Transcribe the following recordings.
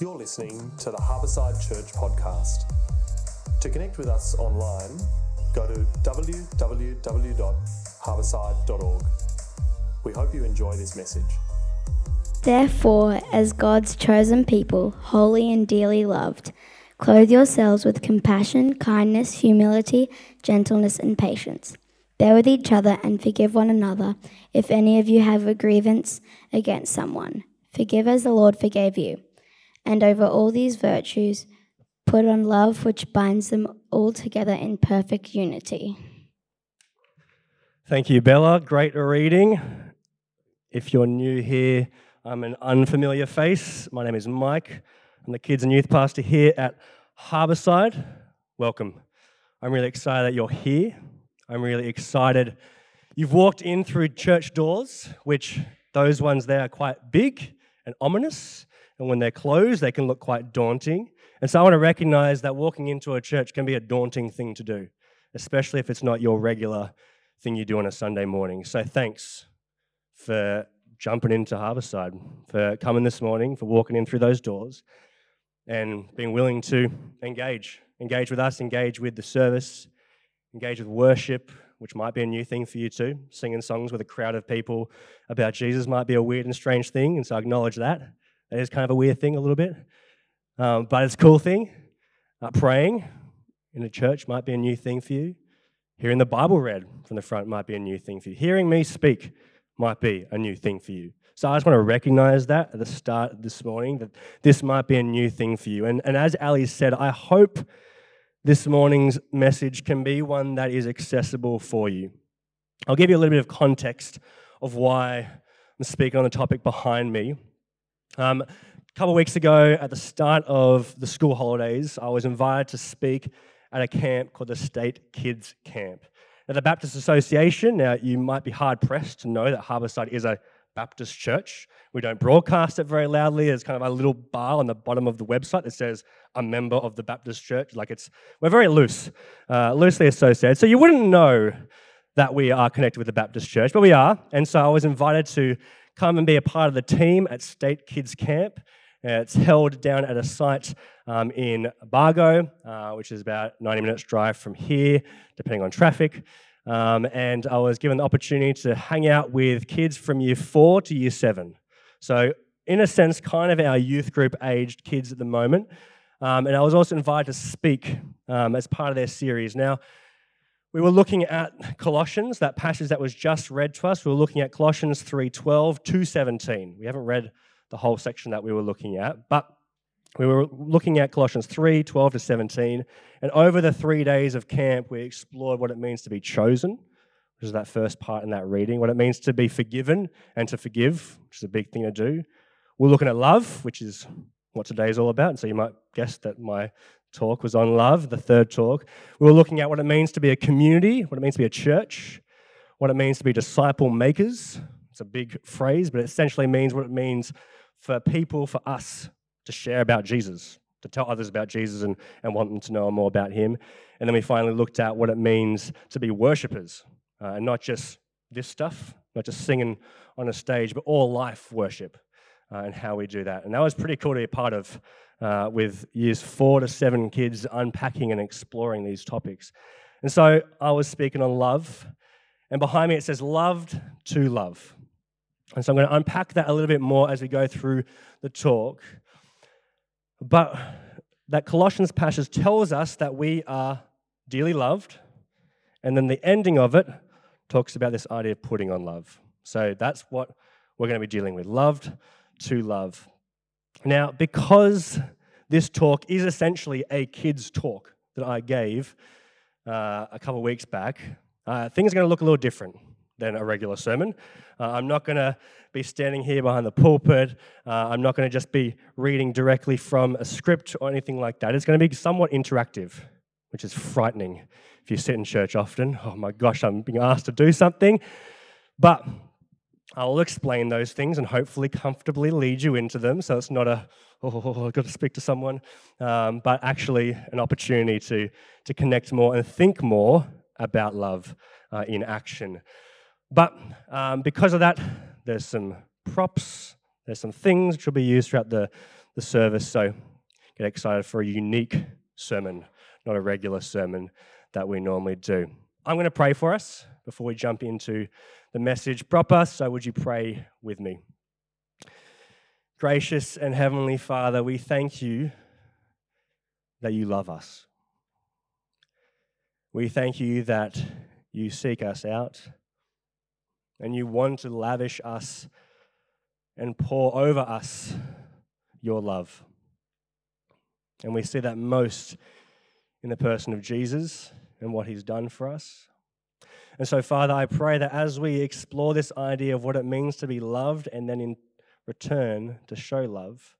You're listening to the Harbourside Church podcast. To connect with us online, go to www.harbourside.org. We hope you enjoy this message. Therefore, as God's chosen people, holy and dearly loved, clothe yourselves with compassion, kindness, humility, gentleness, and patience. Bear with each other and forgive one another if any of you have a grievance against someone. Forgive as the Lord forgave you. And over all these virtues, put on love, which binds them all together in perfect unity. Thank you, Bella. Great reading. If you're new here, I'm an unfamiliar face. My name is Mike. I'm the kids and youth pastor here at Harbourside. Welcome. I'm really excited that you're here. I'm really excited. You've walked in through church doors, which those ones there are quite big and ominous. And when they're closed, they can look quite daunting. And so I want to recognize that walking into a church can be a daunting thing to do, especially if it's not your regular thing you do on a Sunday morning. So thanks for jumping into Harbourside, for coming this morning, for walking in through those doors, and being willing to engage. Engage with us, engage with the service, engage with worship, which might be a new thing for you too. Singing songs with a crowd of people about Jesus might be a weird and strange thing, and so I acknowledge that. It is kind of a weird thing a little bit, um, but it's a cool thing. Uh, praying in a church might be a new thing for you. Hearing the Bible read from the front might be a new thing for you. Hearing me speak might be a new thing for you. So I just want to recognize that at the start this morning, that this might be a new thing for you. And, and as Ali said, I hope this morning's message can be one that is accessible for you. I'll give you a little bit of context of why I'm speaking on the topic behind me. Um, a couple weeks ago, at the start of the school holidays, I was invited to speak at a camp called the State Kids Camp. Now, the Baptist Association, now you might be hard pressed to know that Harbourside is a Baptist church. We don't broadcast it very loudly. There's kind of a little bar on the bottom of the website that says a member of the Baptist church. Like it's, we're very loose, uh, loosely associated. So you wouldn't know that we are connected with the Baptist church, but we are. And so I was invited to come and be a part of the team at State Kids Camp. Uh, it's held down at a site um, in Bargo, uh, which is about 90 minutes drive from here, depending on traffic. Um, and I was given the opportunity to hang out with kids from year four to year seven. So, in a sense, kind of our youth group aged kids at the moment. Um, and I was also invited to speak um, as part of their series. Now, we were looking at Colossians, that passage that was just read to us. We were looking at Colossians 3:12 to 17. We haven't read the whole section that we were looking at, but we were looking at Colossians 3 12 to 17. And over the three days of camp, we explored what it means to be chosen, which is that first part in that reading, what it means to be forgiven and to forgive, which is a big thing to do. We're looking at love, which is what today is all about. And So you might guess that my talk was on love, the third talk. We were looking at what it means to be a community, what it means to be a church, what it means to be disciple makers. It's a big phrase, but it essentially means what it means for people, for us to share about Jesus, to tell others about Jesus and, and want them to know more about him. And then we finally looked at what it means to be worshippers, uh, and not just this stuff, not just singing on a stage, but all life worship uh, and how we do that. And that was pretty cool to be a part of uh, with years four to seven kids unpacking and exploring these topics. And so I was speaking on love, and behind me it says, loved to love. And so I'm going to unpack that a little bit more as we go through the talk. But that Colossians passage tells us that we are dearly loved, and then the ending of it talks about this idea of putting on love. So that's what we're going to be dealing with loved to love. Now, because this talk is essentially a kids' talk that I gave uh, a couple weeks back, uh, things are going to look a little different than a regular sermon. Uh, I'm not going to be standing here behind the pulpit. Uh, I'm not going to just be reading directly from a script or anything like that. It's going to be somewhat interactive, which is frightening if you sit in church often. Oh my gosh, I'm being asked to do something. But I'll explain those things and hopefully comfortably lead you into them so it's not a, oh, I've got to speak to someone, um, but actually an opportunity to, to connect more and think more about love uh, in action. But um, because of that, there's some props, There's some things which will be used throughout the, the service, so get excited for a unique sermon, not a regular sermon that we normally do. I'm going to pray for us before we jump into the message proper, so would you pray with me? Gracious and Heavenly Father, we thank you that you love us. We thank you that you seek us out and you want to lavish us and pour over us your love. And we see that most in the person of Jesus and what he's done for us. And so, Father, I pray that as we explore this idea of what it means to be loved and then in return to show love,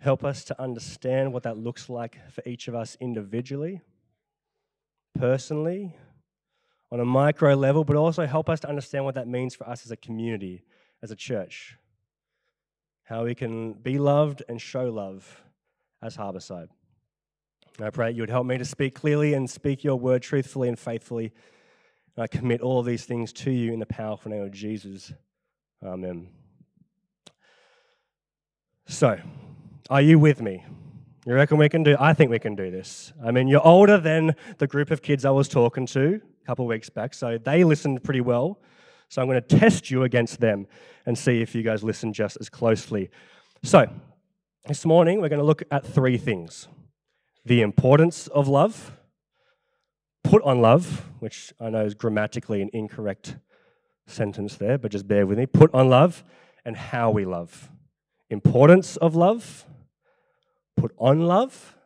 help us to understand what that looks like for each of us individually, personally, on a micro level, but also help us to understand what that means for us as a community, as a church. How we can be loved and show love as Harbourside. I pray you would help me to speak clearly and speak your word truthfully and faithfully. And I commit all these things to you in the powerful name of Jesus. Amen. So, are you with me? You reckon we can do? I think we can do this. I mean, you're older than the group of kids I was talking to a couple weeks back, so they listened pretty well. So I'm going to test you against them and see if you guys listen just as closely. So, this morning we're going to look at three things the importance of love, put on love, which I know is grammatically an incorrect sentence there, but just bear with me. Put on love and how we love. Importance of love, put on love,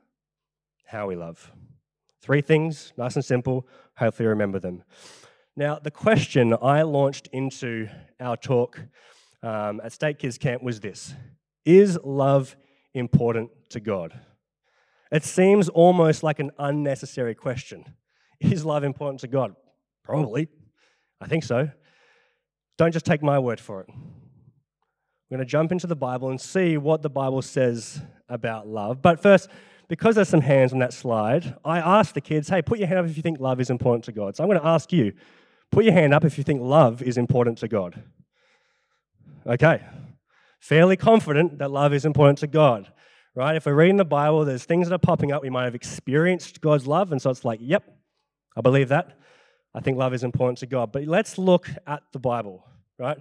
how we love. Three things, nice and simple. Hopefully, remember them. Now, the question I launched into our talk um, at State Kids Camp was this Is love important to God? It seems almost like an unnecessary question. Is love important to God? Probably. I think so. Don't just take my word for it. We're going to jump into the Bible and see what the Bible says about love. But first, because there's some hands on that slide, I asked the kids, hey, put your hand up if you think love is important to God. So I'm going to ask you, put your hand up if you think love is important to God. Okay. Fairly confident that love is important to God right? If we're reading the Bible, there's things that are popping up. We might have experienced God's love, and so it's like, yep, I believe that. I think love is important to God. But let's look at the Bible, right?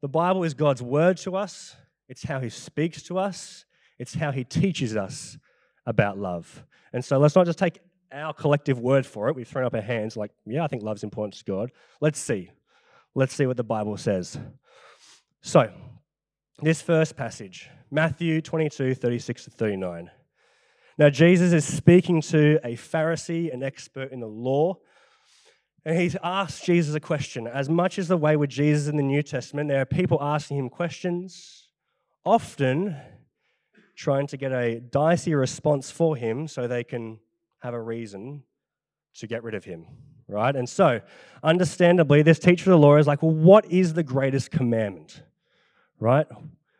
The Bible is God's word to us, it's how He speaks to us, it's how He teaches us about love. And so let's not just take our collective word for it. We've thrown up our hands like, yeah, I think love's important to God. Let's see. Let's see what the Bible says. So, this first passage, Matthew 22, 36 to 39. Now, Jesus is speaking to a Pharisee, an expert in the law, and he's asked Jesus a question. As much as the way with Jesus in the New Testament, there are people asking him questions, often trying to get a dicey response for him so they can have a reason to get rid of him, right? And so, understandably, this teacher of the law is like, well, what is the greatest commandment, right?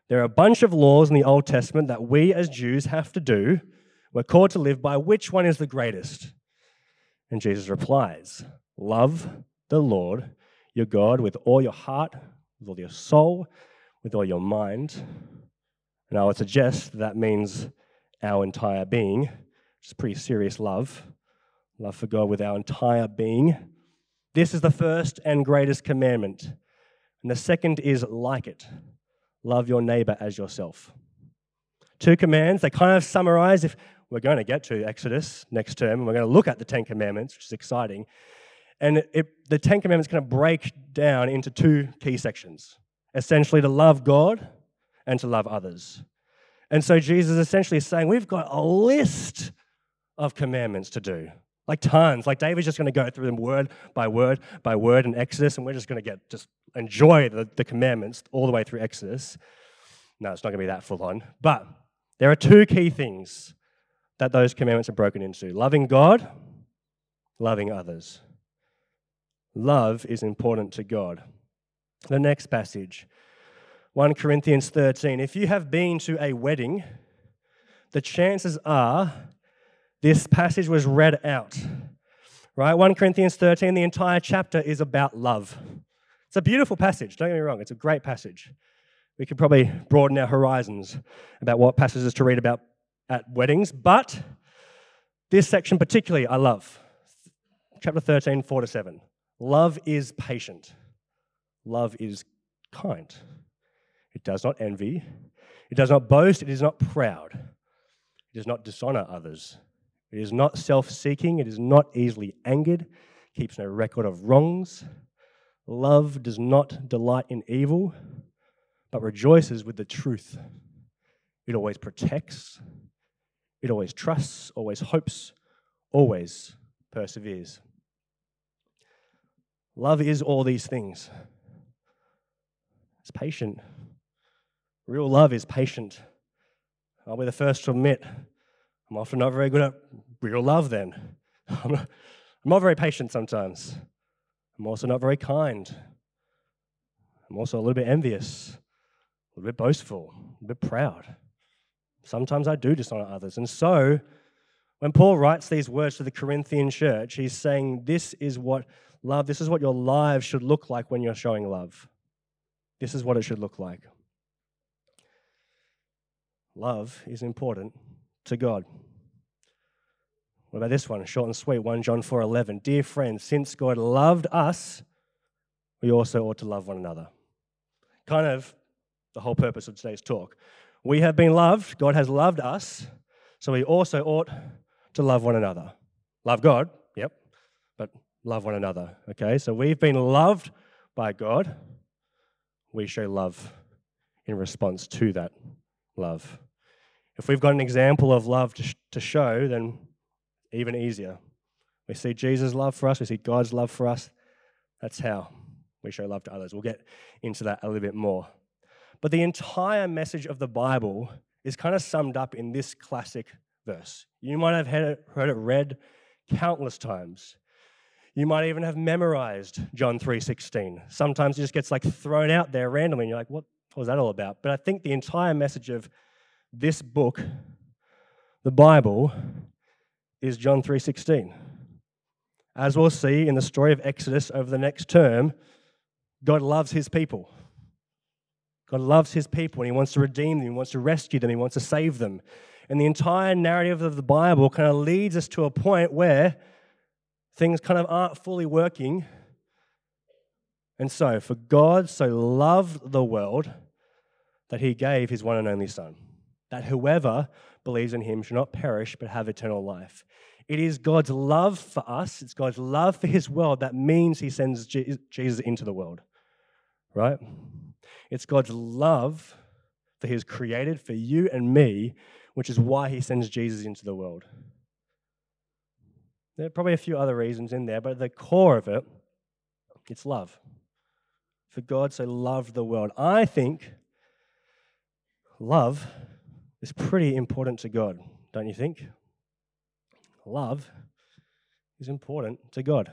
There are a bunch of laws in the Old Testament that we as Jews have to do. We're called to live by. Which one is the greatest? And Jesus replies, Love the Lord your God with all your heart, with all your soul, with all your mind. And I would suggest that means our entire being, which is pretty serious love. Love for God with our entire being. This is the first and greatest commandment. And the second is like it love your neighbor as yourself. Two commands, they kind of summarize if we're going to get to Exodus next term, and we're going to look at the Ten Commandments, which is exciting. And it, the Ten Commandments kind of break down into two key sections essentially to love God and to love others. And so Jesus essentially is saying we've got a list of commandments to do, like tons. Like David's just going to go through them word by word by word in Exodus, and we're just going to get just enjoy the, the commandments all the way through Exodus. No, it's not going to be that full on. But there are two key things that those commandments are broken into loving God, loving others. Love is important to God. The next passage, 1 Corinthians 13. If you have been to a wedding, the chances are this passage was read out. Right? 1 Corinthians 13, the entire chapter is about love. It's a beautiful passage, don't get me wrong, it's a great passage. We could probably broaden our horizons about what passages to read about at weddings, but this section particularly I love. Chapter 13, 4 to 7. Love is patient. Love is kind. It does not envy. It does not boast. It is not proud. It does not dishonor others. It is not self seeking. It is not easily angered. Keeps no record of wrongs. Love does not delight in evil, but rejoices with the truth. It always protects. It always trusts, always hopes, always perseveres. Love is all these things. It's patient. Real love is patient. I'll be the first to admit I'm often not very good at real love, then. I'm not, very patient sometimes. I'm also not very kind. I'm also a little bit envious, a little bit boastful, a bit proud. Sometimes I do dishonor others. And so, when Paul writes these words to the Corinthian church, he's saying, This is what love, this is what your lives should look like when you're showing love. This is what it should look like. Love is important to God. What about this one? Short and sweet, 1 John 4:11. Dear friends, since God loved us, we also ought to love one another. Kind of the whole purpose of today's talk. We have been loved, God has loved us, so we also ought to love one another. Love God, yep, but love one another, okay? So we've been loved by God. We show love in response to that love. If we've got an example of love to, sh- to show, then even easier. We see Jesus' love for us, we see God's love for us. That's how we show love to others. We'll get into that a little bit more. But the entire message of the Bible is kind of summed up in this classic verse. You might have heard it, heard it read countless times. You might even have memorized John 3:16. Sometimes it just gets like thrown out there randomly and you're like, what was that all about? But I think the entire message of this book, the Bible, is John 3:16. As we'll see in the story of Exodus over the next term, God loves his people. God loves his people and he wants to redeem them, he wants to rescue them, he wants to save them. And the entire narrative of the Bible kind of leads us to a point where things kind of aren't fully working. And so, for God so loved the world that he gave his one and only Son, that whoever believes in him should not perish but have eternal life. It is God's love for us, it's God's love for his world that means he sends Jesus into the world, right? It's God's love that He has created, for you and me, which is why he sends Jesus into the world. There are probably a few other reasons in there, but at the core of it, it's love. For God so loved the world. I think love is pretty important to God, don't you think? Love is important to God.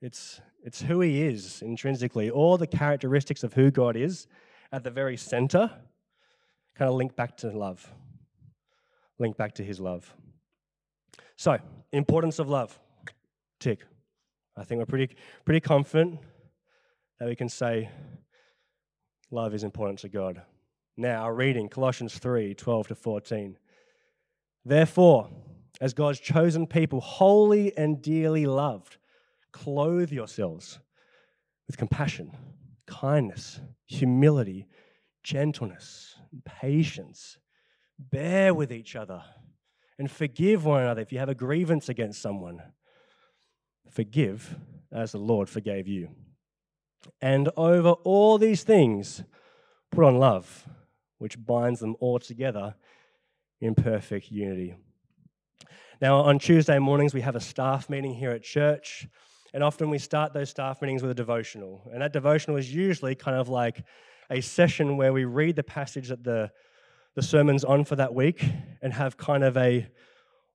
It's, it's who He is intrinsically. All the characteristics of who God is at the very center kind of link back to love, link back to His love. So, importance of love. Tick. I think we're pretty, pretty confident that we can say love is important to God. Now, our reading Colossians 3 12 to 14. Therefore, as God's chosen people, holy and dearly loved, clothe yourselves with compassion, kindness, humility, gentleness, patience. Bear with each other and forgive one another if you have a grievance against someone. Forgive as the Lord forgave you. And over all these things, put on love which binds them all together in perfect unity. Now, on Tuesday mornings, we have a staff meeting here at church, and often we start those staff meetings with a devotional. And that devotional is usually kind of like a session where we read the passage that the, the sermon's on for that week and have kind of a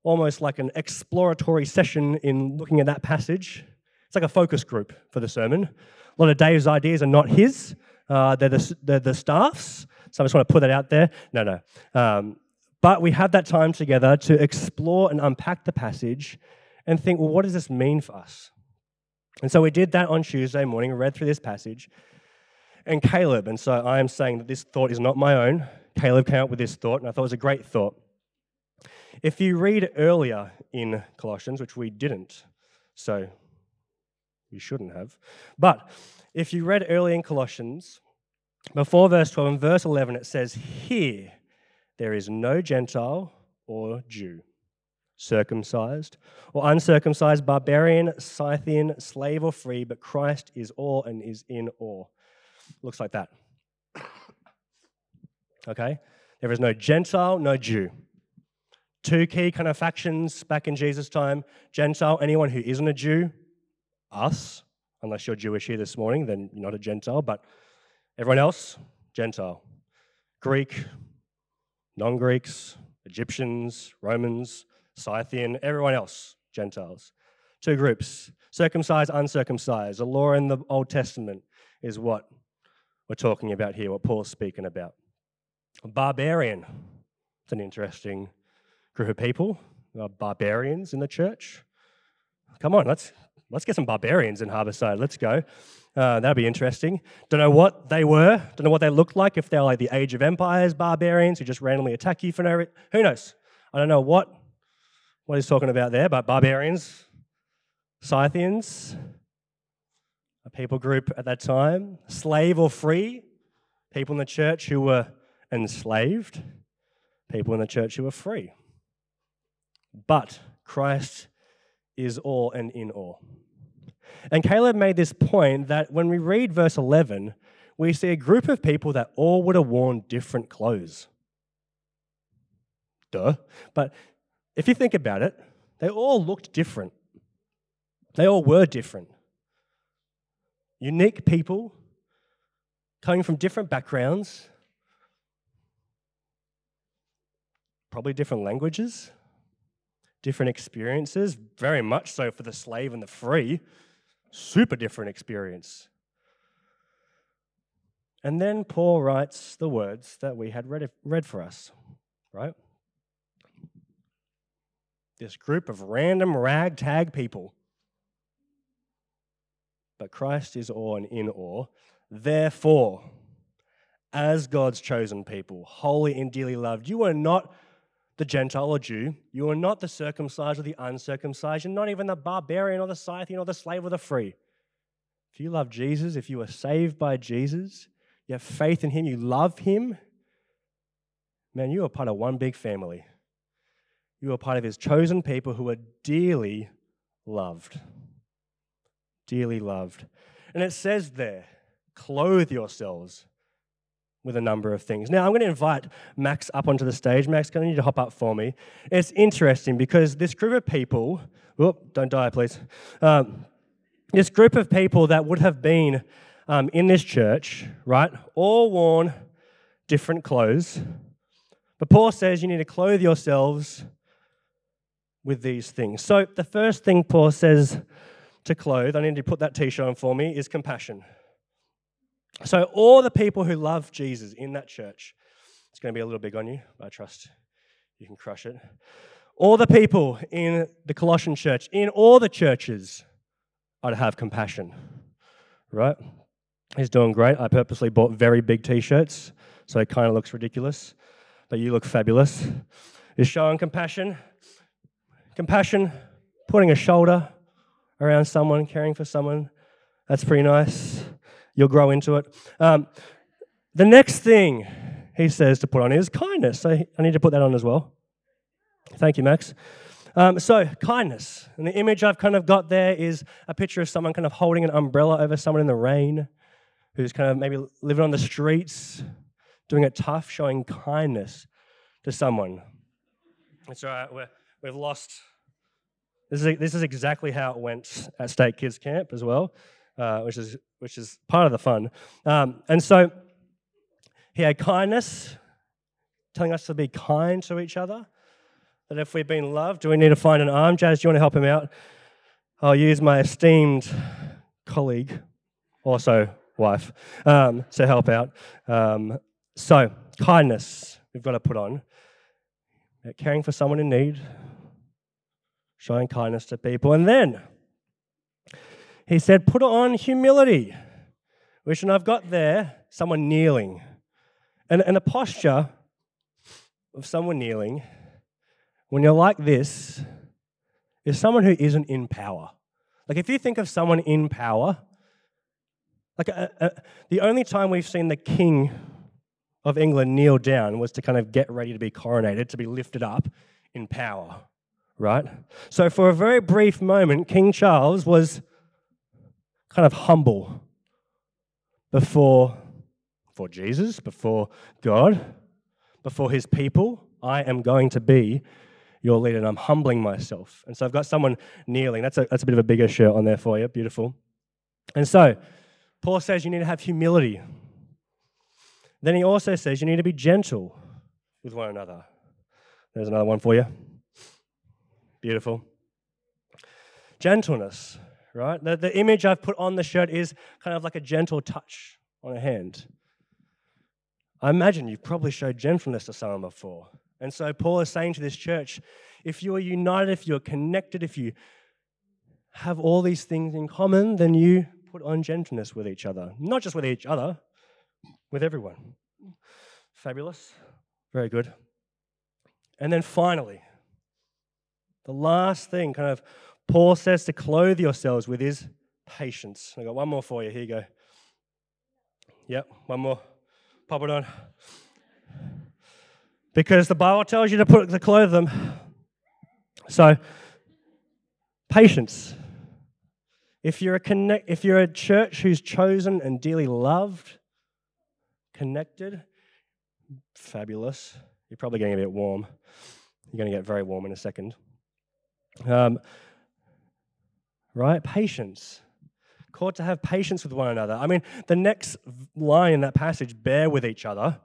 almost like an exploratory session in looking at that passage. It's like a focus group for the sermon. A lot of Dave's ideas are not his, uh, they're, the, they're the staff's. So I just want to put that out there. No, no. Um, but we have that time together to explore and unpack the passage and think, well, what does this mean for us? And so we did that on Tuesday morning, read through this passage. and Caleb. And so I am saying that this thought is not my own. Caleb came up with this thought, and I thought it was a great thought. If you read earlier in Colossians, which we didn't, so you shouldn't have, but if you read early in Colossians, before verse 12 and verse 11, it says, Here there is no Gentile or Jew, circumcised or uncircumcised, barbarian, Scythian, slave or free, but Christ is all and is in all. Looks like that. Okay? There is no Gentile, no Jew. Two key kind of factions back in Jesus' time Gentile, anyone who isn't a Jew, us, unless you're Jewish here this morning, then you're not a Gentile, but everyone else, Gentile. Greek, non Greeks, Egyptians, Romans, Scythian, everyone else, Gentiles. Two groups circumcised, uncircumcised. The law in the Old Testament is what we're talking about here, what Paul's speaking about. Barbarian. It's an interesting group of people. barbarians in the church. Come on, let's let's get some barbarians in Harbourside. Let's go. Uh, that'd be interesting. Don't know what they were. Don't know what they looked like. If they're like the Age of Empires barbarians who just randomly attack you for no reason. Who knows? I don't know what what he's talking about there, but barbarians, Scythians, a people group at that time, slave or free, people in the church who were enslaved, people in the church who were free. But Christ is all and in all. And Caleb made this point that when we read verse 11, we see a group of people that all would have worn different clothes. Duh. But if you think about it, they all looked different. They all were different. Unique people coming from different backgrounds, probably different languages, different experiences, very much so for the slave and the free. Super different experience. And then Paul writes the words that we had read, read for us, right? This group of random ragtag people. But Christ is all and in all. Therefore, as God's chosen people, holy and dearly loved, you are not the Gentile or Jew. You are not the circumcised or the uncircumcised. You're not even the barbarian or the Scythian or the slave or the free. If you love Jesus, if you are saved by Jesus, you have faith in Him, you love Him, man, you are part of one big family. You are part of His chosen people who are dearly loved. Dearly loved. And it says there, clothe yourselves with a number of things. Now, I'm going to invite Max up onto the stage. Max, can I need to hop up for me? It's interesting because this group of people, whoop, don't die, please. Um, this group of people that would have been um, in this church, right, all worn different clothes. But Paul says you need to clothe yourselves with these things. So, the first thing Paul says to clothe, I need to put that t shirt on for me, is compassion. So, all the people who love Jesus in that church, it's going to be a little big on you, but I trust you can crush it. All the people in the Colossian church, in all the churches, are to have compassion, right? He's doing great. I purposely bought very big t shirts, so it kind of looks ridiculous, but you look fabulous. Is showing compassion. Compassion, putting a shoulder around someone, caring for someone. That's pretty nice. You'll grow into it. Um, the next thing he says to put on is kindness. So I need to put that on as well. Thank you, Max. Um, so, kindness. And the image I've kind of got there is a picture of someone kind of holding an umbrella over someone in the rain who's kind of maybe living on the streets, doing it tough, showing kindness to someone. That's right. We're, we've lost. This is, this is exactly how it went at State Kids Camp as well, uh, which is which is part of the fun. Um, and so he had kindness, telling us to be kind to each other. That if we've been loved, do we need to find an arm? Jazz, do you want to help him out? I'll use my esteemed colleague, also wife, um, to help out. Um, so, kindness we've got to put on. Caring for someone in need, showing kindness to people. And then he said, Put on humility, which and I've got there someone kneeling. And, and a posture of someone kneeling, when you're like this, is someone who isn't in power. Like if you think of someone in power, like a, a, the only time we've seen the king of England kneel down was to kind of get ready to be coronated, to be lifted up in power, right? So for a very brief moment, King Charles was kind of humble before, before Jesus, before God, before his people. I am going to be your leader, and I'm humbling myself. And so I've got someone kneeling. That's a, that's a bit of a bigger shirt on there for you. Beautiful. And so Paul says you need to have humility. Then he also says you need to be gentle with one another. There's another one for you. Beautiful. Gentleness, right? The, the image I've put on the shirt is kind of like a gentle touch on a hand. I imagine you've probably showed gentleness to someone before. And so Paul is saying to this church if you are united, if you're connected, if you have all these things in common, then you put on gentleness with each other. Not just with each other, with everyone. Fabulous. Very good. And then finally, the last thing, kind of, Paul says to clothe yourselves with is patience. I got one more for you. Here you go. Yep, one more. Pop it on. Because the Bible tells you to put to clothe them. So, patience. If you're a connect, if you're a church who's chosen and dearly loved, connected, fabulous. You're probably getting a bit warm. You're going to get very warm in a second. Um, right? Patience. Called to have patience with one another. I mean, the next line in that passage, bear with each other,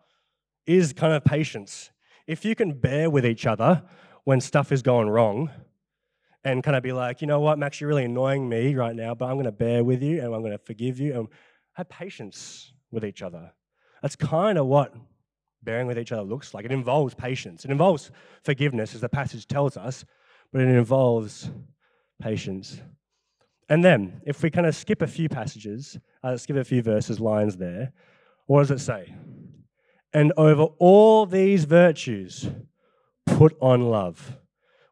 is kind of patience. If you can bear with each other when stuff is going wrong, and kind of be like, you know what, Max, you're really annoying me right now, but I'm going to bear with you and I'm going to forgive you and have patience with each other. That's kind of what bearing with each other looks like. It involves patience, it involves forgiveness, as the passage tells us, but it involves patience. And then, if we kind of skip a few passages, uh, skip a few verses, lines there, what does it say? And over all these virtues, put on love,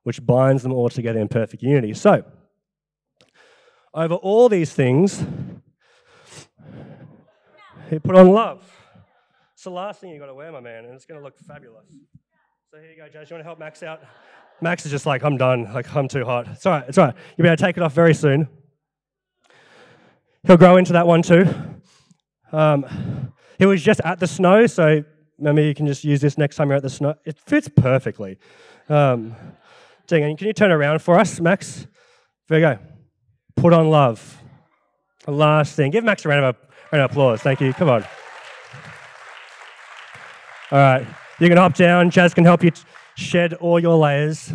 which binds them all together in perfect unity. So, over all these things, he put on love. It's the last thing you've got to wear, my man, and it's going to look fabulous. So here you go, Jazz. You want to help Max out? Max is just like, I'm done. Like, I'm too hot. It's all right. It's all right. You'll be able to take it off very soon. He'll grow into that one too. Um, he was just at the snow, so maybe you can just use this next time you're at the snow. It fits perfectly. Um, dang, can you turn around for us, Max? There you go. Put on love. The last thing. Give Max a round of, a round of applause. Thank you. Come on. All right. You can hop down. Jazz can help you shed all your layers.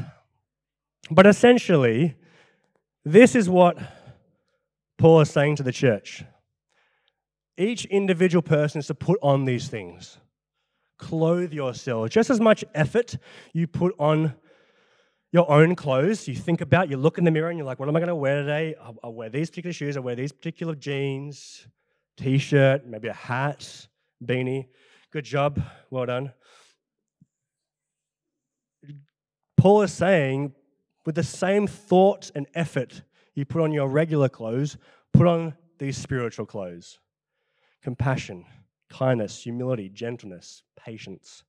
But essentially, this is what Paul is saying to the church. Each individual person is to put on these things. Clothe yourself. Just as much effort you put on your own clothes, you think about, you look in the mirror and you're like, what am I going to wear today? I'll, I'll wear these particular shoes, I'll wear these particular jeans, t shirt, maybe a hat, beanie. Good job. Well done. Paul is saying, with the same thought and effort you put on your regular clothes, put on these spiritual clothes compassion, kindness, humility, gentleness, patience.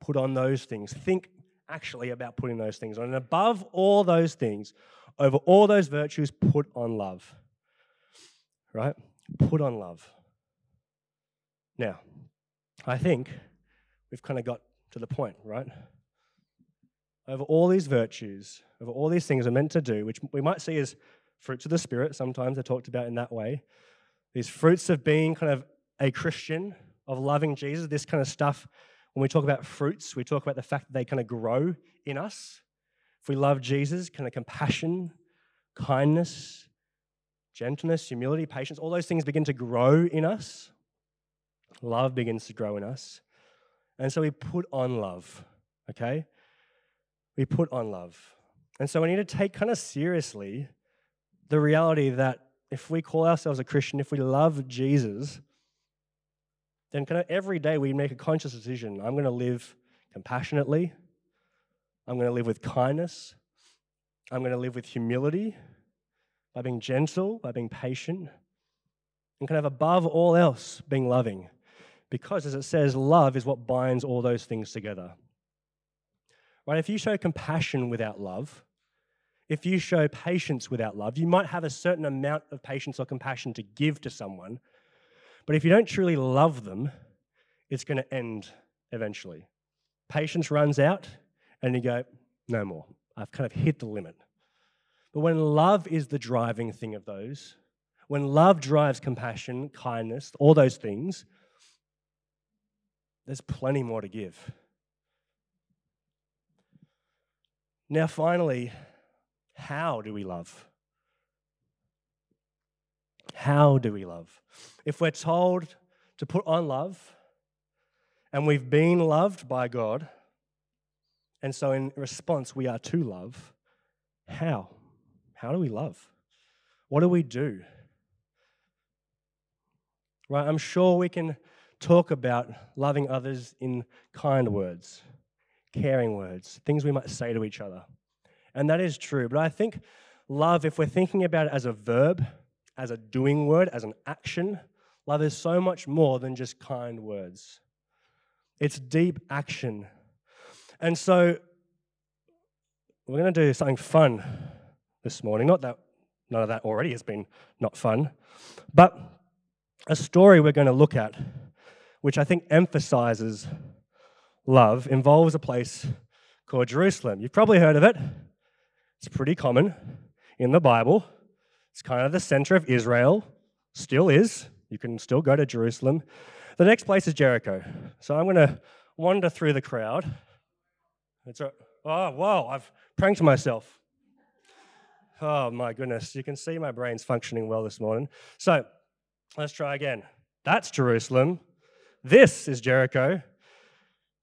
Put on those things. Think actually about putting those things on. And above all those things, over all those virtues, put on love. Right? Put on love. Now, I think we've kind of got to the point, right? Over all these virtues, over all these things we're meant to do, which we might see as fruits of the Spirit, sometimes they're talked about in that way. These fruits of being kind of a Christian, of loving Jesus, this kind of stuff. When we talk about fruits, we talk about the fact that they kind of grow in us. If we love Jesus, kind of compassion, kindness, gentleness, humility, patience, all those things begin to grow in us. Love begins to grow in us. And so we put on love, okay? We put on love. And so we need to take kind of seriously the reality that if we call ourselves a Christian, if we love Jesus, then kind of every day we make a conscious decision. I'm going to live compassionately. I'm going to live with kindness. I'm going to live with humility, by being gentle, by being patient, and kind of above all else, being loving. Because as it says, love is what binds all those things together. Right? If you show compassion without love, if you show patience without love, you might have a certain amount of patience or compassion to give to someone, but if you don't truly love them, it's going to end eventually. Patience runs out, and you go, no more. I've kind of hit the limit. But when love is the driving thing of those, when love drives compassion, kindness, all those things, there's plenty more to give. Now, finally, how do we love? How do we love? If we're told to put on love and we've been loved by God, and so in response we are to love, how? How do we love? What do we do? Right, I'm sure we can talk about loving others in kind words caring words, things we might say to each other. And that is true. But I think love, if we're thinking about it as a verb, as a doing word, as an action, love is so much more than just kind words. It's deep action. And so we're going to do something fun this morning. Not that none of that already has been not fun, but a story we're going to look at, which I think emphasizes love involves a place called Jerusalem. You've probably heard of it. It's pretty common in the Bible. It's kind of the center of Israel, still is. You can still go to Jerusalem. The next place is Jericho. So I'm going to wander through the crowd. It's a, oh, whoa, I've pranked myself. Oh, my goodness. You can see my brain's functioning well this morning. So let's try again. That's Jerusalem. This is Jericho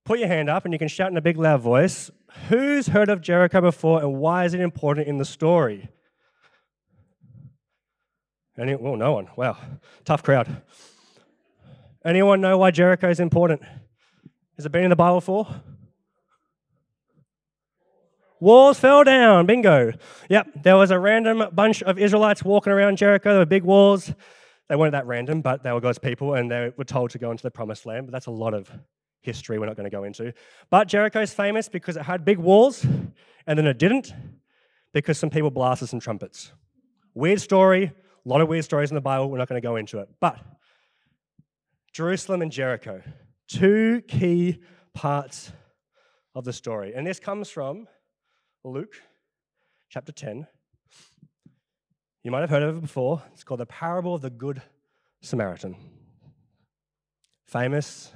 put your hand up and you can shout in a big loud voice Who's heard of Jericho before and why is it important in the story? Any, well, no one. Wow, tough crowd. Anyone know why Jericho is important? Has it been in the Bible before? Walls fell down. Bingo. Yep, there was a random bunch of Israelites walking around Jericho. There were big walls. They weren't that random, but they were God's people and they were told to go into the promised land. But that's a lot of history we're not going to go into. But Jericho is famous because it had big walls, and then it didn't because some people blasted some trumpets. Weird story, a lot of weird stories in the Bible. We're not going to go into it. But Jerusalem and Jericho, two key parts of the story. And this comes from Luke chapter 10. You might have heard of it before. It's called the parable of the Good Samaritan. Famous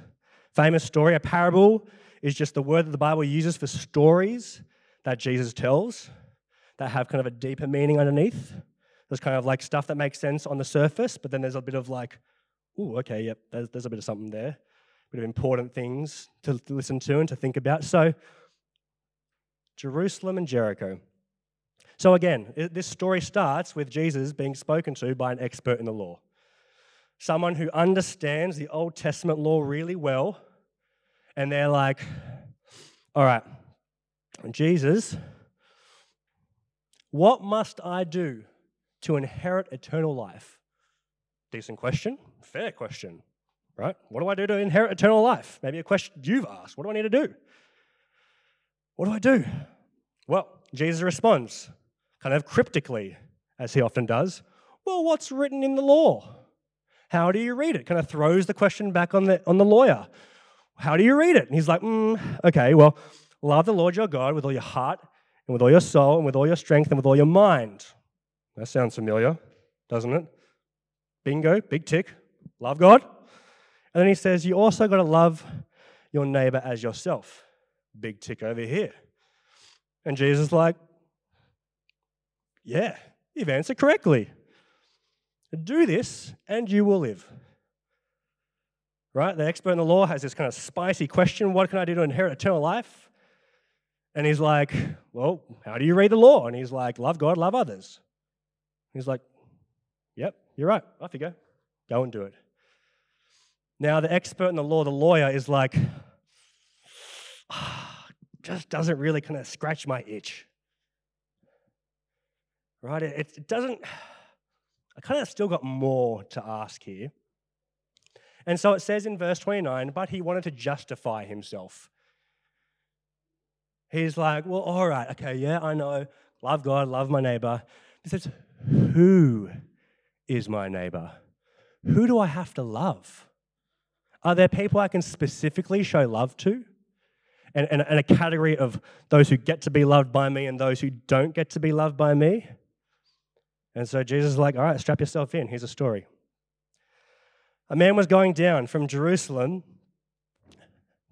famous story. A parable is just the word that the Bible uses for stories that Jesus tells that have kind of a deeper meaning underneath. There's kind of like stuff that makes sense on the surface, but then there's a bit of like, oh, okay, yep, there's, there's a bit of something there, a bit of important things to, to listen to and to think about. So, Jerusalem and Jericho. So, again, this story starts with Jesus being spoken to by an expert in the law, someone who understands the Old Testament law really well and they're like, all right, Jesus, what must I do to inherit eternal life? Decent question, fair question, right? What do I do to inherit eternal life? Maybe a question you've asked. What do I need to do? What do I do? Well, Jesus responds, kind of cryptically, as he often does. Well, what's written in the law? How do you read it? Kind of throws the question back on the, on the lawyer. How do you read it? And he's like, mm, okay, well, love the Lord your God with all your heart and with all your soul and with all your strength and with all your mind. That sounds familiar, doesn't it? Bingo, big tick. Love God. And then he says, you also got to love your neighbor as yourself. Big tick over here. And Jesus like, yeah, you've answered correctly. Do this and you will live right? The expert in the law has this kind of spicy question What can I do to inherit eternal life? And he's like, Well, how do you read the law? And he's like, Love God, love others. He's like, Yep, you're right. Off you go. Go and do it. Now, the expert in the law, the lawyer, is like, just doesn't really kind of scratch my itch. Right? It, it doesn't, I kind of still got more to ask here. And so it says in verse 29, but he wanted to justify himself. He's like, well, all right, okay, yeah, I know. Love God, love my neighbor. He says, who is my neighbor? Who do I have to love? Are there people I can specifically show love to? And, and, and, a category of those who get to be loved by me and those who don't get to be loved by me? And so Jesus is like, all right, strap yourself in. Here's a story. A man was going down from Jerusalem,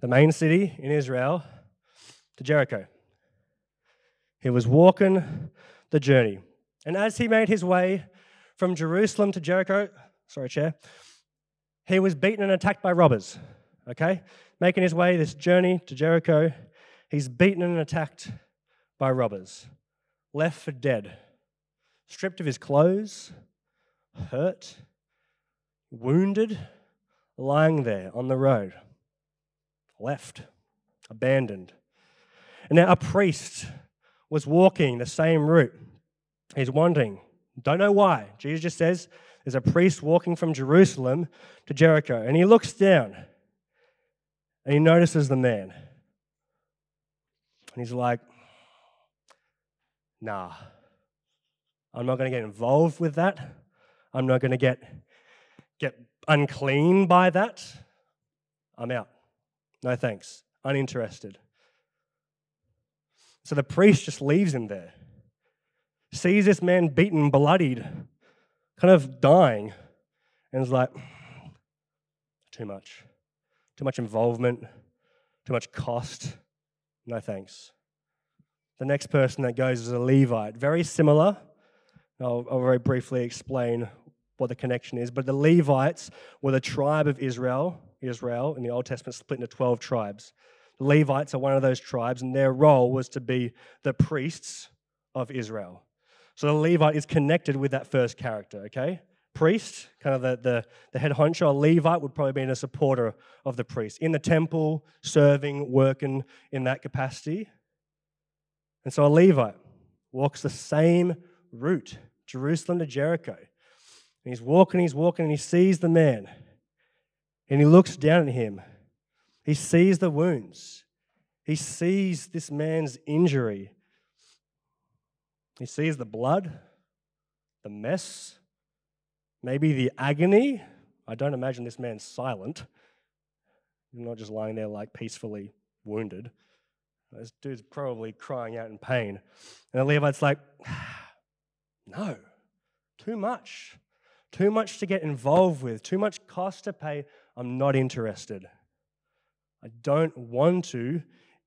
the main city in Israel, to Jericho. He was walking the journey. And as he made his way from Jerusalem to Jericho, sorry, chair, he was beaten and attacked by robbers. Okay? Making his way this journey to Jericho, he's beaten and attacked by robbers, left for dead, stripped of his clothes, hurt, wounded, lying there on the road, left, abandoned. And now a priest was walking the same route. He's wandering. Don't know why. Jesus just says there's a priest walking from Jerusalem to Jericho, and he looks down and he notices the man. And he's like, nah, I'm not going to get involved with that. I'm not going to get, get unclean by that. I'm out. No thanks. Uninterested. So the priest just leaves him there, sees this man beaten, bloodied, kind of dying, and is like, too much. Too much involvement, too much cost. No thanks. The next person that goes is a Levite. Very similar. I'll, I'll very briefly explain what the connection is. But the Levites were the tribe of Israel. Israel in the Old Testament split into 12 tribes. The Levites are one of those tribes, and their role was to be the priests of Israel. So the Levite is connected with that first character, okay? Priest, kind of the, the, the head honcho, a Levite would probably be a supporter of the priest in the temple, serving, working in that capacity. And so a Levite walks the same route, Jerusalem to Jericho. And he's walking, he's walking, and he sees the man. And he looks down at him. He sees the wounds. He sees this man's injury. He sees the blood, the mess, maybe the agony. I don't imagine this man's silent. He's not just lying there like peacefully wounded. This dude's probably crying out in pain. And the Levite's like, no, too much. Too much to get involved with, too much cost to pay. I'm not interested. I don't want to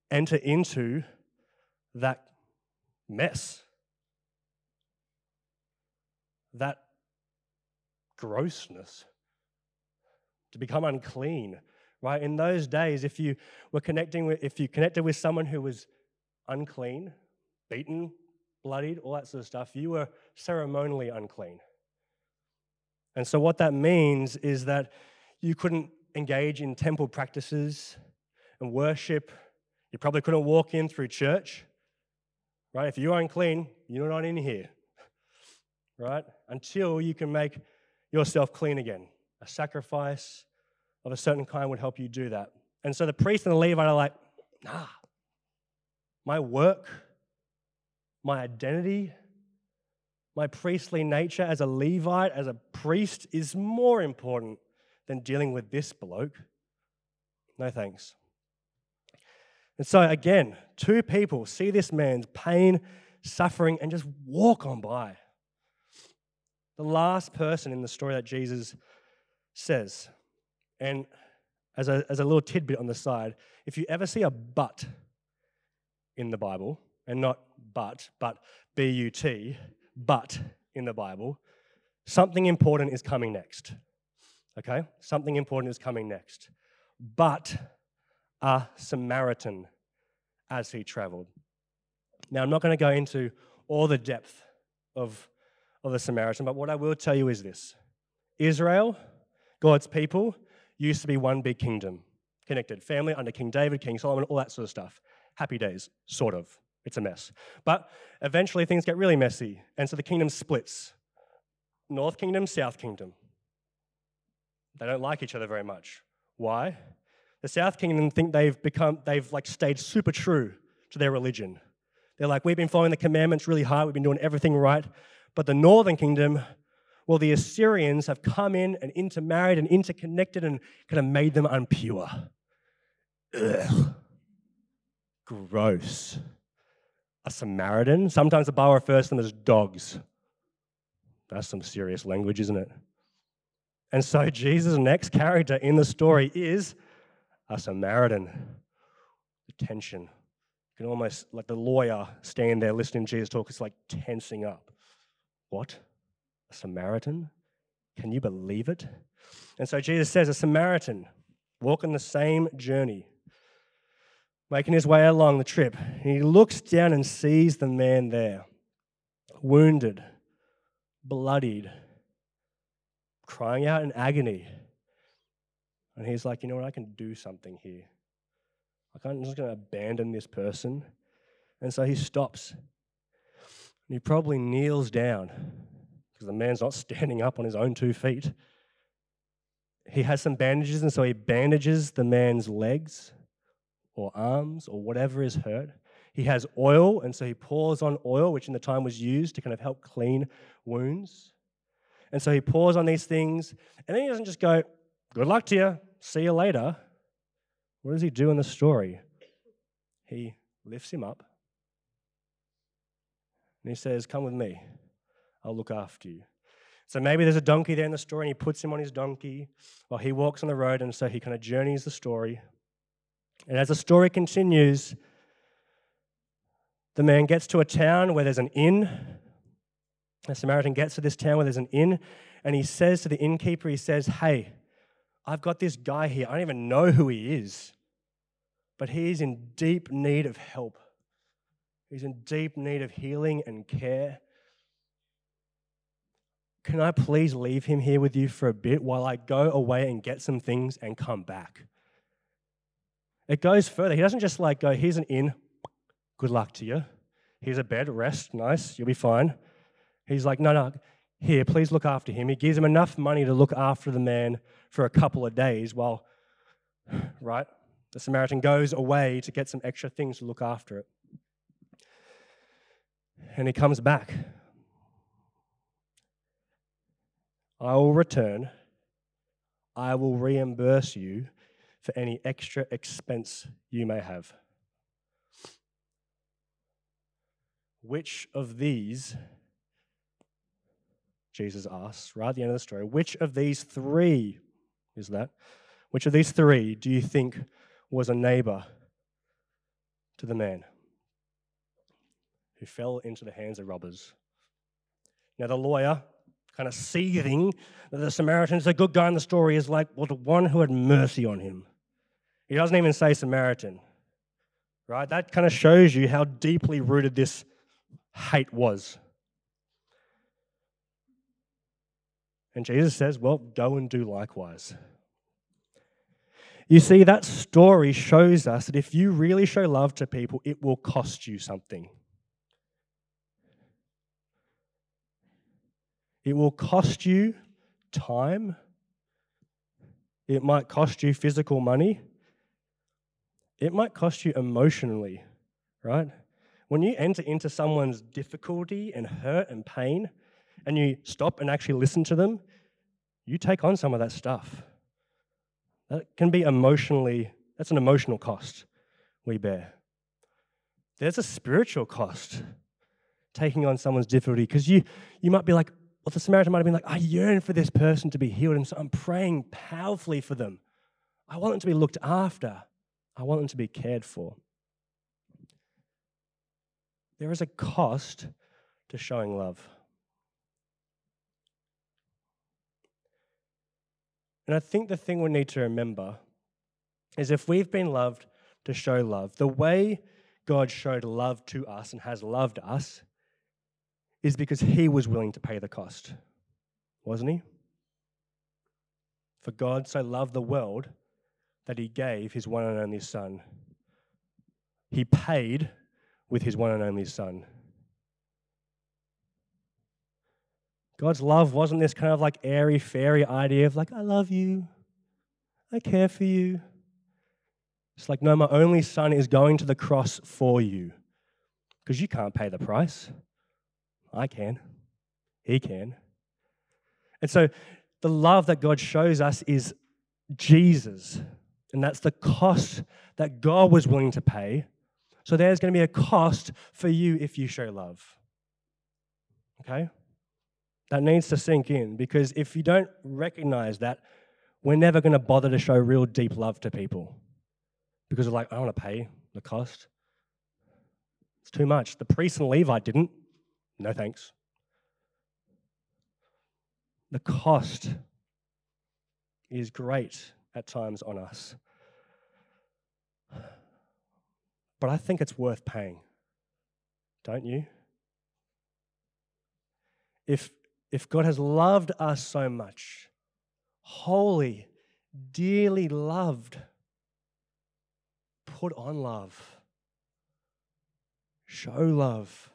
enter into that mess that grossness, to become unclean, right? In those days, if you were connecting with, if you connected with someone who was unclean, beaten, bloodied, all that sort of stuff, you were ceremonially unclean. And so, what that means is that you couldn't engage in temple practices and worship. You probably couldn't walk in through church, right? If you're unclean, you're not in here right? Until you can make yourself clean again. A sacrifice of a certain kind would help you do that. And so the priest and the Levite are like, nah, my work, my identity, my priestly nature as a Levite, as a priest, is more important than dealing with this bloke. No thanks. And so, again, two people see this man's pain, suffering, and just walk on by the last person in the story that Jesus says. And as a, as a little tidbit on the side, if you ever see a but in the Bible, and not but, but B U T, but in the Bible, something important is coming next. Okay? Something important is coming next. But a Samaritan as he traveled. Now, I'm not going to go into all the depth of of the Samaritan, but what I will tell you is this Israel, God's people, used to be one big kingdom, connected family under King David, King Solomon, all that sort of stuff. Happy days, sort of. It's a mess. But eventually things get really messy, and so the kingdom splits North Kingdom, South Kingdom. They don't like each other very much. Why? The South Kingdom think they've become, they've like stayed super true to their religion. They're like, we've been following the commandments really hard, we've been doing everything right. But the Northern Kingdom, well, the Assyrians have come in and intermarried and interconnected and kind of made them unpure. Ugh. Gross. A Samaritan, sometimes the Bible refers to them as dogs. That's some serious language, isn't it? And so Jesus' next character in the story is a Samaritan. The tension. You can almost, like the lawyer, stand there listening to Jesus talk, it's like tensing up. What? A Samaritan? Can you believe it? And so Jesus says, a Samaritan walking the same journey, making his way along the trip. He looks down and sees the man there, wounded, bloodied, crying out in agony. And he's like, you know what? I can do something here. I can't, I'm just going to abandon this person. And so he stops. And he probably kneels down because the man's not standing up on his own two feet. He has some bandages, and so he bandages the man's legs or arms or whatever is hurt. He has oil, and so he pours on oil, which in the time was used to kind of help clean wounds. And so he pours on these things, and then he doesn't just go, Good luck to you, see you later. What does he do in the story? He lifts him up and he says, Come with me, I'll look after you. So maybe there's a donkey there in the story, and he puts him on his donkey while he walks on the road, and so he kind of journeys the story. And as the story continues, the man gets to a town where there's an inn. The Samaritan gets to this town where there's an inn, and he says to the innkeeper, he says, Hey, I've got this guy here. I don't even know who he is, but he is in deep need of help. He's in deep need of healing and care. Can I please leave him here with you for a bit while I go away and get some things and come back? It goes further. He doesn't just like go, here's an inn, good luck to you. Here's a bed, rest, nice, you'll be fine. He's like, no, no, here, please look after him. He gives him enough money to look after the man for a couple of days while, right, the Samaritan goes away to get some extra things to look after it. And he comes back. I will return. I will reimburse you for any extra expense you may have. Which of these, Jesus asks right at the end of the story, which of these three is that? Which of these three do you think was a neighbor to the man who fell into the hands of robbers? Now, the lawyer, kind of seething that the Samaritan's a good guy in the story, is like, well, the one who had mercy on him. He doesn't even say Samaritan, right? That kind of shows you how deeply rooted this hate was. And Jesus says, well, go and do likewise. You see, that story shows us that if you really show love to people, it will cost you something. It will cost you time. It might cost you physical money. It might cost you emotionally, right? When you enter into someone's difficulty and hurt and pain, and you stop and actually listen to them, you take on some of that stuff. That can be emotionally, that's an emotional cost we bear. There's a spiritual cost taking on someone's difficulty because you, you might be like, well, the Samaritan might have been like, I yearn for this person to be healed, and so I'm praying powerfully for them. I want them to be looked after, I want them to be cared for. There is a cost to showing love. And I think the thing we need to remember is if we've been loved to show love, the way God showed love to us and has loved us is because he was willing to pay the cost, wasn't he? For God so loved the world that he gave his one and only Son. He paid with his one and only Son. God's love wasn't this kind of like airy fairy idea of like, I love you, I care for you. It's like, no, my only son is going to the cross for you because you can't pay the price. I can, he can. And so the love that God shows us is Jesus. And that's the cost that God was willing to pay. So there's going to be a cost for you if you show love. Okay? That needs to sink in because if you don't recognize that, we're never going to bother to show real deep love to people because we're like, I don't want to pay the cost. It's too much. The priest and Levite didn't. No thanks. The cost is great at times on us. But I think it's worth paying. Don't you? If, if God has loved us so much, holy, dearly loved, put on love, show love,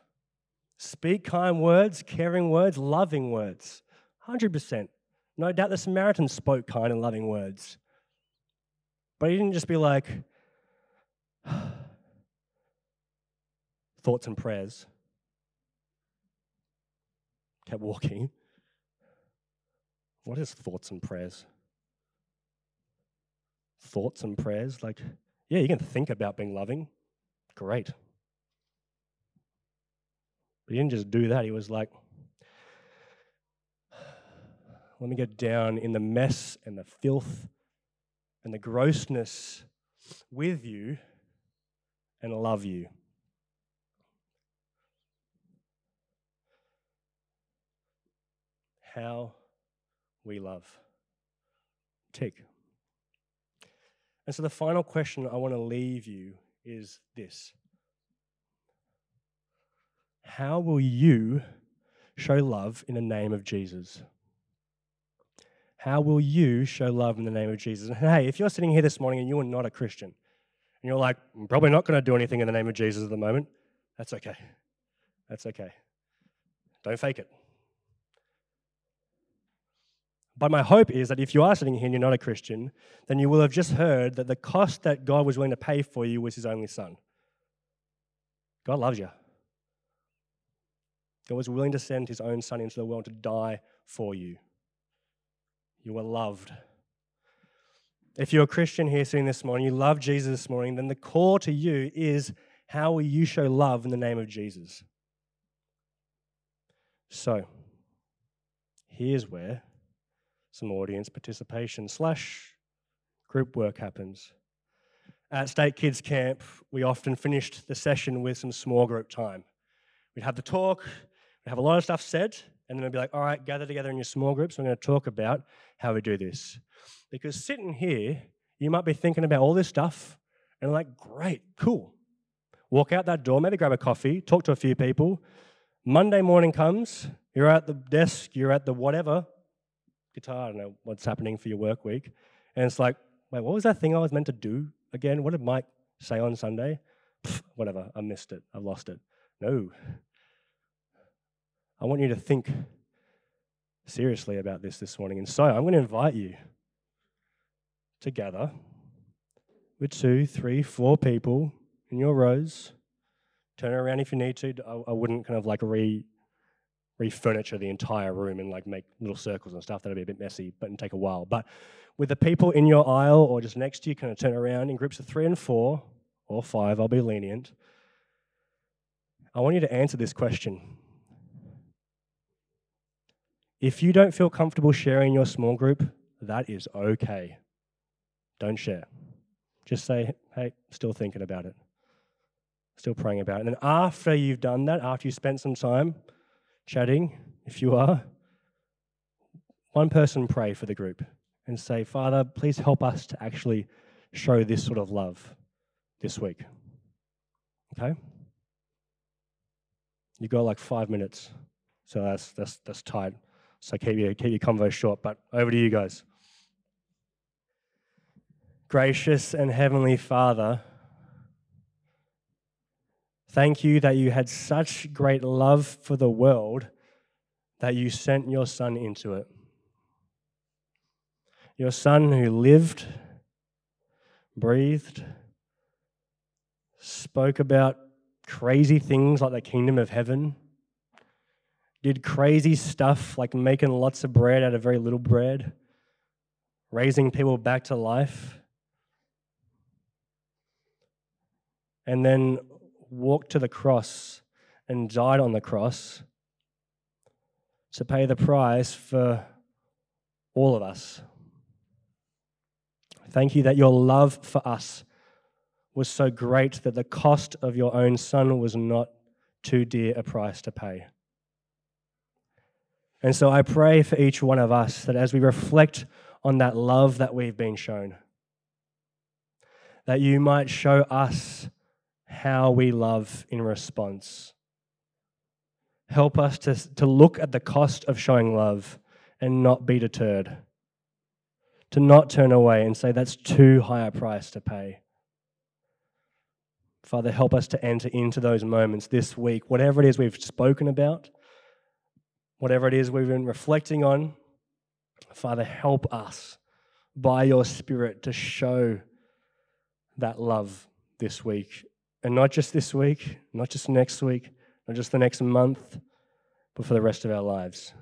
speak kind words, caring words, loving words. 100%. No doubt the Samaritan spoke kind and loving words. But he didn't just be like, thoughts and prayers. Kept walking. What is thoughts and prayers? Thoughts and prayers? Like, yeah, you can think about being loving. Great. But he didn't just do that. He was like, let me get down in the mess and the filth and the grossness with you and love you. How we love. Tick. And so the final question I want to leave you is this How will you show love in the name of Jesus? How will you show love in the name of Jesus? And hey, if you're sitting here this morning and you are not a Christian, and you're like, I'm probably not going to do anything in the name of Jesus at the moment, that's okay. That's okay. Don't fake it. But my hope is that if you are sitting here and you're not a Christian, then you will have just heard that the cost that God was willing to pay for you was his only son. God loves you. God was willing to send his own son into the world to die for you. You are loved. If you're a Christian here sitting this morning, you love Jesus this morning, then the call to you is how will you show love in the name of Jesus? So, here's where some audience participation slash group work happens. At State Kids Camp, we often finished the session with some small group time. We'd have the talk, have a lot of stuff said, and then I'd be like, all right, gather together in your small groups. We're going to talk about how we do this. Because sitting here, you might be thinking about all this stuff and like, great, cool. Walk out that door, maybe grab a coffee, talk to a few people. Monday morning comes, you're at the desk, you're at the whatever, guitar, I don't know what's happening for your work week. And it's like, wait, what was that thing I was meant to do again? What did Mike say on Sunday? Pfft, whatever, I missed it, I've lost it. No, I want you to think seriously about this this morning. And so I'm going to invite you to gather with two, three, four people in your rows. Turn around if you need to. I, I wouldn't kind of like re refurniture the entire room and like make little circles and stuff. That'd be a bit messy, but it'd take a while. But with the people in your aisle or just next to you, kind of turn around in groups of three and four or five. I'll be lenient. I want you to answer this question if you don't feel comfortable sharing your small group, that is okay. Don't share. Just say, hey, still thinking about it. Still praying about it. And then after you've done that, after you've spent some time chatting, if you are, one person pray for the group and say, Father, please help us to actually show this sort of love this week. Okay? You got like five minutes. So that's that's that's tight. So keep your, keep your convo short, but over to you guys. Gracious and Heavenly Father, thank you that you had such great love for the world that you sent your Son into it. Your Son who lived, breathed, spoke about crazy things like the kingdom of heaven, did crazy stuff like making lots of bread out of very little bread, raising people back to life, and then walked to the cross and died on the cross to pay the price for all of us. Thank you that your love for us was so great that the cost of your own son was not too dear a price to pay. And so I pray for each one of us that as we reflect on that love that we've been shown, that you might show us how we love in response. Help us to, to look at the cost of showing love and not be deterred, to not turn away and say that's too high a price to pay. Father, help us to enter into those moments this week, whatever it is we've spoken about, whatever it is we've been reflecting on. Father, help us by your Spirit to show that love this week. And not just this week, not just next week, not just the next month, but for the rest of our lives.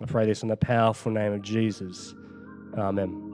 I pray this in the powerful name of Jesus. Amen.